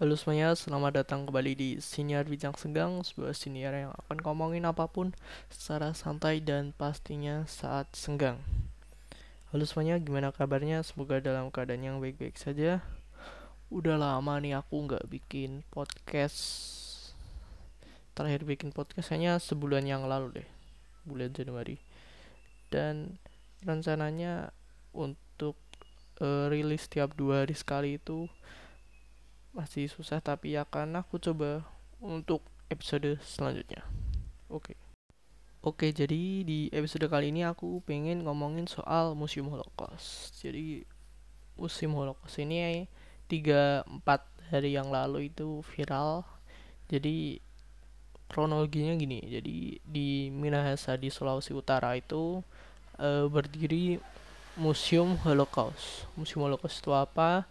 Halo semuanya, selamat datang kembali di Siniar Bijak Senggang, sebuah siniar yang akan ngomongin apa pun secara santai dan pastinya saat senggang. Halo semuanya, gimana kabarnya? Semoga dalam keadaan yang baik-baik saja. Udah lama nih aku nggak bikin podcast. Terakhir bikin podcast hanya sebulan yang lalu deh, bulan Januari. Dan rencananya untuk uh, rilis tiap dua hari sekali itu masih susah tapi akan aku coba untuk episode selanjutnya. Oke. Okay. Oke, jadi di episode kali ini aku pengen ngomongin soal Museum Holocaust. Jadi Museum Holocaust ini 3-4 hari yang lalu itu viral. Jadi kronologinya gini. Jadi di Minahasa di Sulawesi Utara itu e, berdiri Museum Holocaust. Museum Holocaust itu apa?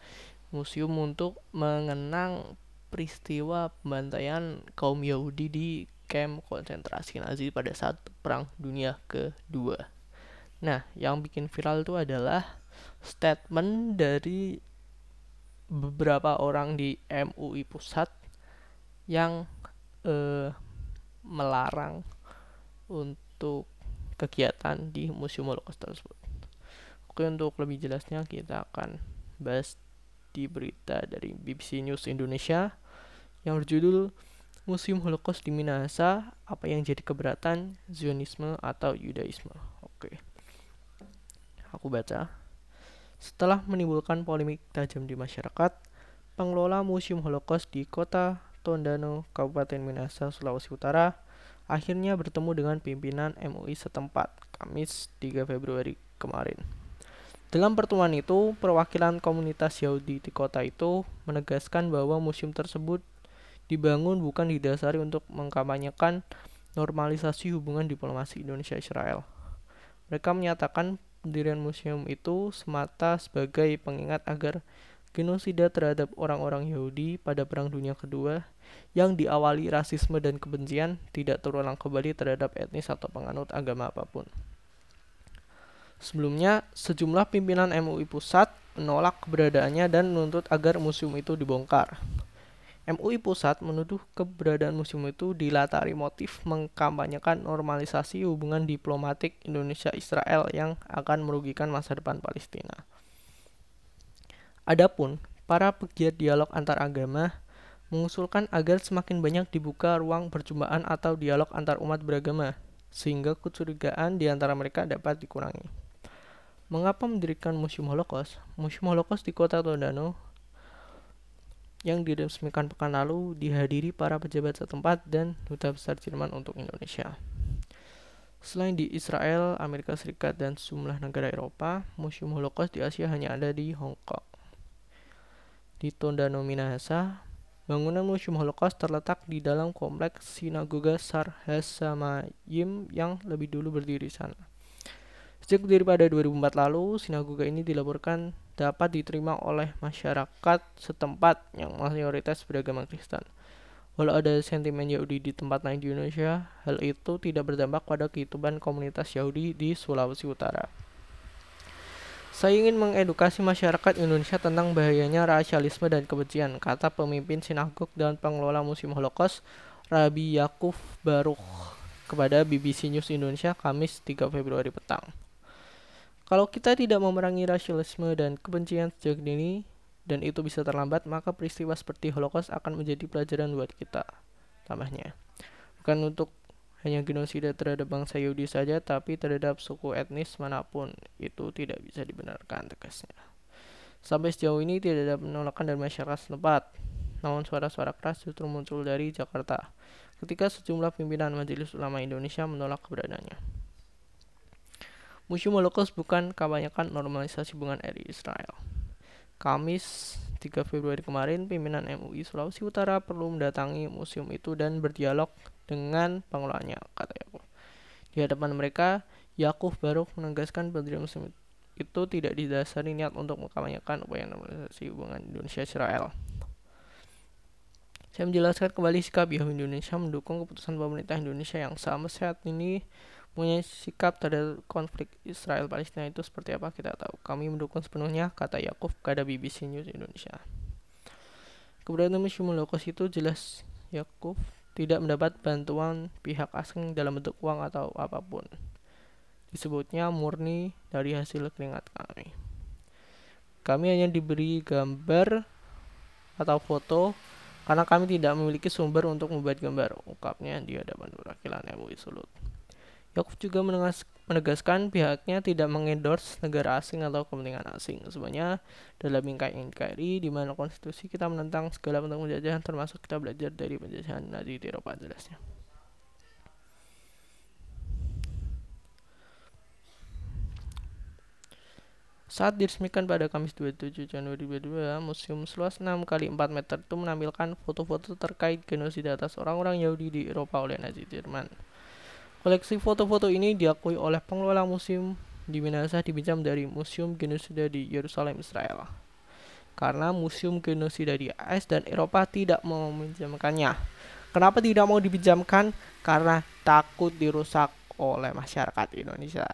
Museum untuk mengenang peristiwa pembantaian kaum Yahudi di kamp konsentrasi Nazi pada saat Perang Dunia Kedua. Nah, yang bikin viral itu adalah statement dari beberapa orang di MUI Pusat yang eh, melarang untuk kegiatan di Museum Holocaust tersebut. Oke, untuk lebih jelasnya kita akan bahas di berita dari BBC News Indonesia yang berjudul Museum Holocaust di Minahasa, apa yang jadi keberatan Zionisme atau Yudaisme. Oke. Aku baca. Setelah menimbulkan polemik tajam di masyarakat, pengelola Museum Holocaust di kota Tondano, Kabupaten Minahasa, Sulawesi Utara, akhirnya bertemu dengan pimpinan MUI setempat, Kamis 3 Februari kemarin. Dalam pertemuan itu, perwakilan komunitas Yahudi di kota itu menegaskan bahwa museum tersebut dibangun bukan didasari untuk mengkampanyekan normalisasi hubungan diplomasi Indonesia-Israel. Mereka menyatakan pendirian museum itu semata sebagai pengingat agar genosida terhadap orang-orang Yahudi pada Perang Dunia Kedua yang diawali rasisme dan kebencian tidak terulang kembali terhadap etnis atau penganut agama apa pun. Sebelumnya, sejumlah pimpinan MUI pusat menolak keberadaannya dan menuntut agar museum itu dibongkar. MUI pusat menuduh keberadaan museum itu dilatari motif mengkampanyekan normalisasi hubungan diplomatik Indonesia-Israel yang akan merugikan masa depan Palestina. Adapun para pegiat dialog antar agama mengusulkan agar semakin banyak dibuka ruang perjumpaan atau dialog antar umat beragama, sehingga kecurigaan di antara mereka dapat dikurangi. Mengapa mendirikan Museum Holocaust? Museum Holocaust di kota Tondano yang diresmikan pekan lalu dihadiri para pejabat setempat dan duta besar Jerman untuk Indonesia. Selain di Israel, Amerika Serikat, dan sejumlah negara Eropa, Museum Holocaust di Asia hanya ada di Hong Kong. Di Tondano Minahasa, bangunan Museum Holocaust terletak di dalam kompleks Sinagoga Sar Hasamayim yang lebih dulu berdiri sana. Sejak berdiri pada 2004 lalu, sinagoga ini dilaporkan dapat diterima oleh masyarakat setempat yang mayoritas beragama Kristen. Walau ada sentimen Yahudi di tempat lain di Indonesia, hal itu tidak berdampak pada kehidupan komunitas Yahudi di Sulawesi Utara. Saya ingin mengedukasi masyarakat Indonesia tentang bahayanya rasialisme dan kebencian, kata pemimpin sinagog dan pengelola Museum Holocaust, Rabi Yakuf Baruch, kepada BBC News Indonesia Kamis 3 Februari petang. Kalau kita tidak memerangi rasialisme dan kebencian sejak dini, dan itu bisa terlambat, maka peristiwa seperti Holocaust akan menjadi pelajaran buat kita. Tambahnya, bukan untuk hanya genosida terhadap bangsa Yahudi saja, tapi terhadap suku etnis mana pun itu tidak bisa dibenarkan tegasnya. Sampai sejauh ini tidak ada penolakan dari masyarakat setempat, namun suara-suara keras justru muncul dari Jakarta ketika sejumlah pimpinan Majelis Ulama Indonesia menolak keberadaannya. Museum Holocaust bukan kebanyakan normalisasi hubungan RI Israel. Kamis 3 Februari kemarin, pimpinan MUI Sulawesi Utara perlu mendatangi museum itu dan berdialog dengan pengelolanya, kata Yakub. Di hadapan mereka, Yakub baru menegaskan pendirian museum itu tidak didasari niat untuk mengkampanyekan upaya normalisasi hubungan Indonesia-Israel. Saya menjelaskan kembali sikap Yahudi Indonesia mendukung keputusan pemerintah Indonesia yang sama saat ini punya sikap terhadap konflik Israel Palestina itu seperti apa kita tahu. Kami mendukung sepenuhnya kata Yakub kepada BBC News Indonesia. keberadaan museum Holocaust itu jelas Yakub tidak mendapat bantuan pihak asing dalam bentuk uang atau apa pun disebutnya murni dari hasil keringat kami kami hanya diberi gambar atau foto karena kami tidak memiliki sumber untuk membuat gambar ungkapnya di hadapan perwakilan MUI Sulut Yakub juga menegaskan pihaknya tidak mengendorse negara asing atau kepentingan asing. Sebenarnya dalam NKRI di mana konstitusi kita menentang segala bentuk penjajahan termasuk kita belajar dari penjajahan Nazi di Eropa jelasnya. Saat diresmikan pada Kamis 27 Januari 2022, museum seluas 6 kali 4 meter itu menampilkan foto-foto terkait genosida atas orang-orang Yahudi di Eropa oleh Nazi Jerman. Koleksi foto-foto ini diakui oleh pengelola museum di Minasa dipinjam dari Museum Genosida di Yerusalem, Israel. Karena Museum Genosida di AS dan Eropa tidak mau meminjamkannya. Kenapa tidak mau dipinjamkan? Karena takut dirusak oleh masyarakat Indonesia.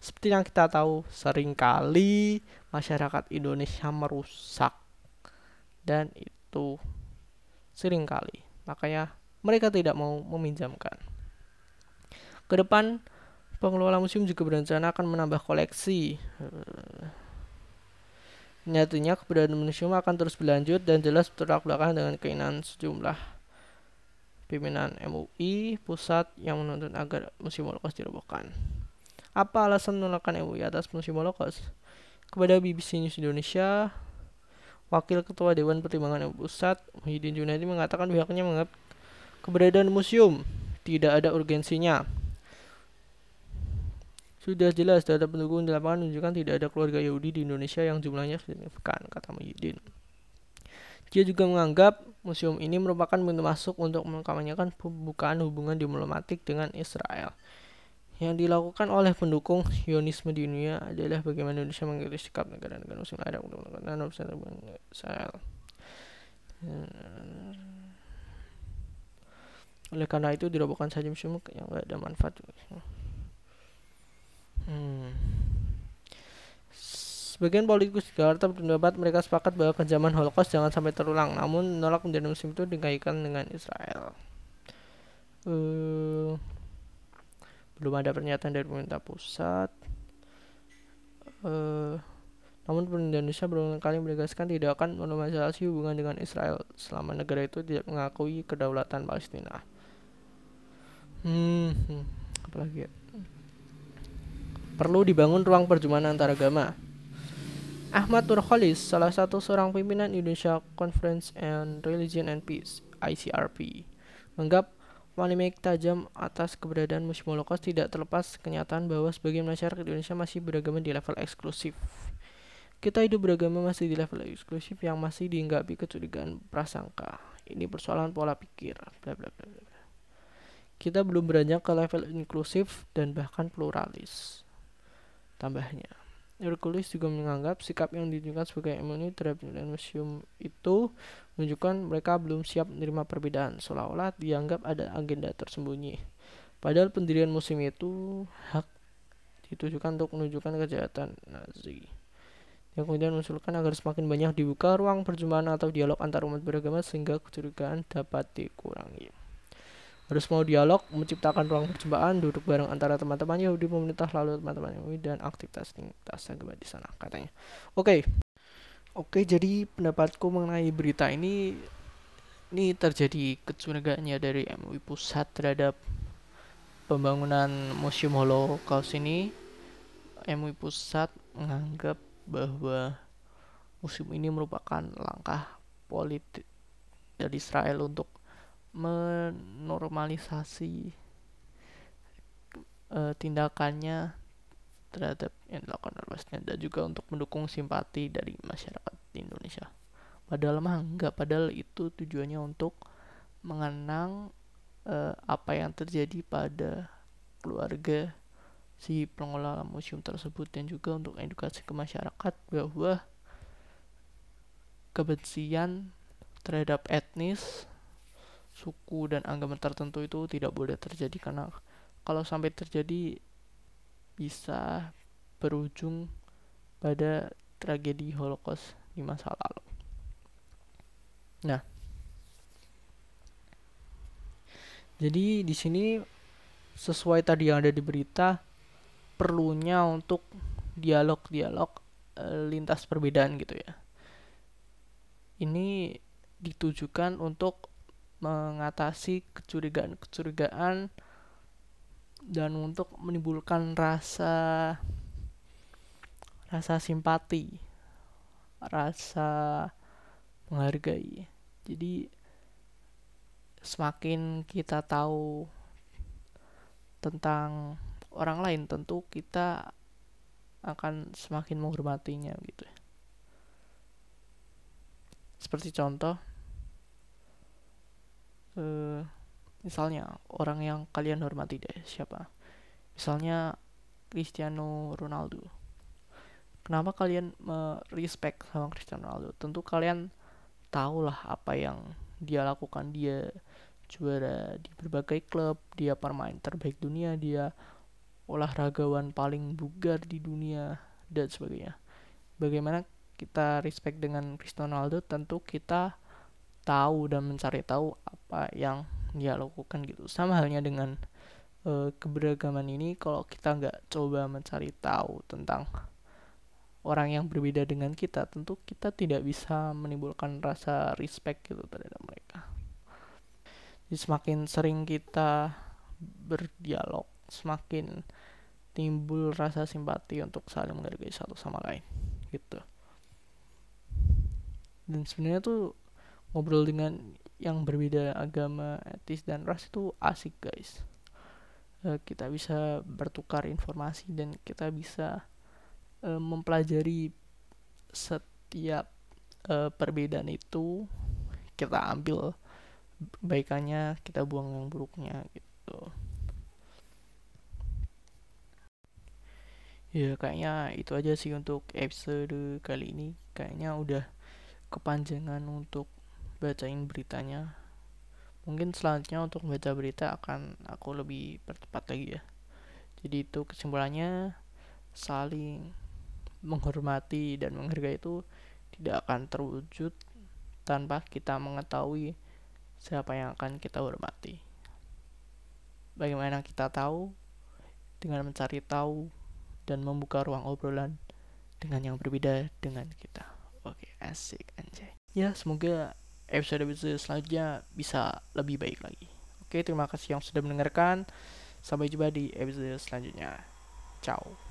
Seperti yang kita tahu, sering kali masyarakat Indonesia merusak. Dan itu sering kali. Makanya mereka tidak mau meminjamkan. Ke depan, pengelola museum juga berencana akan menambah koleksi. Nyatanya keberadaan museum akan terus berlanjut dan jelas bertolak belakang dengan keinginan sejumlah pimpinan MUI pusat yang menuntut agar museum Holocaust dirobohkan. Apa alasan menolakkan MUI atas museum Holocaust? Kepada BBC News Indonesia, Wakil Ketua Dewan Pertimbangan MUI Pusat, Muhyiddin Junaidi mengatakan pihaknya menganggap keberadaan museum tidak ada urgensinya sudah jelas data pendukung di lapangan menunjukkan tidak ada keluarga Yahudi di Indonesia yang jumlahnya signifikan, kata Muhyiddin. Dia juga menganggap museum ini merupakan pintu masuk untuk mengkampanyekan pembukaan hubungan diplomatik dengan Israel. Yang dilakukan oleh pendukung Zionisme di dunia adalah bagaimana Indonesia mengkritik sikap negara-negara Muslim Arab untuk melakukan Israel. Oleh karena itu dirobohkan saja museum yang tidak ada manfaat. Sebagian politikus Jakarta berpendapat mereka sepakat bahwa kejaman Holocaust jangan sampai terulang, namun menolak menjadi musim itu dikaitkan dengan Israel. Uh, belum ada pernyataan dari pemerintah pusat. Uh, namun pemerintah Indonesia berulang kali menegaskan tidak akan menormalisasi hubungan dengan Israel selama negara itu tidak mengakui kedaulatan Palestina. Hmm, hmm apalagi ya? Perlu dibangun ruang perjumpaan antar agama. Ahmad Nurholis, salah satu seorang pimpinan Indonesia Conference and Religion and Peace (ICRP), menganggap polemik tajam atas keberadaan Museum Holocaust tidak terlepas kenyataan bahwa sebagian masyarakat Indonesia masih beragama di level eksklusif. Kita hidup beragama masih di level eksklusif yang masih dihinggapi kecurigaan prasangka. Ini persoalan pola pikir, bla bla bla. Kita belum beranjak ke level inklusif dan bahkan pluralis. Tambahnya, Hercules juga menganggap sikap yang ditunjukkan sebagai MUI terhadap museum itu menunjukkan mereka belum siap menerima perbedaan, seolah-olah dianggap ada agenda tersembunyi. Padahal pendirian museum itu hak ditujukan untuk menunjukkan kejahatan Nazi. Yang kemudian mengusulkan agar semakin banyak dibuka ruang perjumpaan atau dialog antar umat beragama sehingga kecurigaan dapat dikurangi harus mau dialog, menciptakan ruang perjumpaan, duduk bareng antara teman-teman Yahudi pemerintah lalu teman-teman Yahudi dan aktivitas-aktivitas agama di sana katanya. Oke. Okay. Oke, okay, jadi pendapatku mengenai berita ini ini terjadi kecurigaannya dari MUI pusat terhadap pembangunan Museum Holocaust ini. MUI pusat menganggap bahwa museum ini merupakan langkah politik dari Israel untuk menormalisasi uh, tindakannya terhadap yang dilakukan Palestina dan juga untuk mendukung simpati dari masyarakat di Indonesia. Padahal mah enggak, padahal itu tujuannya untuk mengenang uh, apa yang terjadi pada keluarga si pengelola museum tersebut dan juga untuk edukasi ke masyarakat bahwa kebencian terhadap etnis suku dan agama tertentu itu tidak boleh terjadi karena kalau sampai terjadi bisa berujung pada tragedi Holocaust di masa lalu. Nah, jadi di sini sesuai tadi yang ada di berita perlunya untuk dialog-dialog e, lintas perbedaan gitu ya. Ini ditujukan untuk mengatasi kecurigaan-kecurigaan dan untuk menimbulkan rasa rasa simpati, rasa menghargai. Jadi semakin kita tahu tentang orang lain tentu kita akan semakin menghormatinya gitu. Seperti contoh eh, misalnya orang yang kalian hormati deh siapa? Misalnya Cristiano Ronaldo. Kenapa kalian respect sama Cristiano Ronaldo? Tentu kalian tahulah apa yang dia lakukan dia juara di berbagai klub dia pemain terbaik dunia dia olahragawan paling bugar di dunia dan sebagainya bagaimana kita respect dengan Cristiano Ronaldo tentu kita tahu dan mencari tahu apa yang dia lakukan gitu. Sama halnya dengan uh, keberagaman ini kalau kita nggak coba mencari tahu tentang orang yang berbeda dengan kita tentu kita tidak bisa menimbulkan rasa respect gitu terhadap mereka. Jadi semakin sering kita berdialog semakin timbul rasa simpati untuk saling menghargai satu sama lain gitu. Dan sebenarnya tuh ngobrol dengan yang berbeda agama etis dan ras itu asik guys. Eh, kita bisa bertukar informasi dan kita bisa e, mempelajari setiap e, perbedaan itu. Kita ambil kebaikannya kita buang yang buruknya gitu. Ya kayaknya itu aja sih untuk episode kali ini. Kayaknya udah kepanjangan untuk bacain beritanya mungkin selanjutnya untuk baca berita akan aku lebih bertepat lagi ya jadi itu kesimpulannya saling menghormati dan menghargai itu tidak akan terwujud tanpa kita mengetahui siapa yang akan kita hormati. Bagaimana kita tahu dengan mencari tahu dan membuka ruang obrolan dengan yang berbeda dengan kita. Oke, asik anjay. Ya, semoga episode-episode selanjutnya bisa lebih baik lagi. Oke, terima kasih yang sudah mendengarkan. Sampai jumpa di episode selanjutnya. Ciao.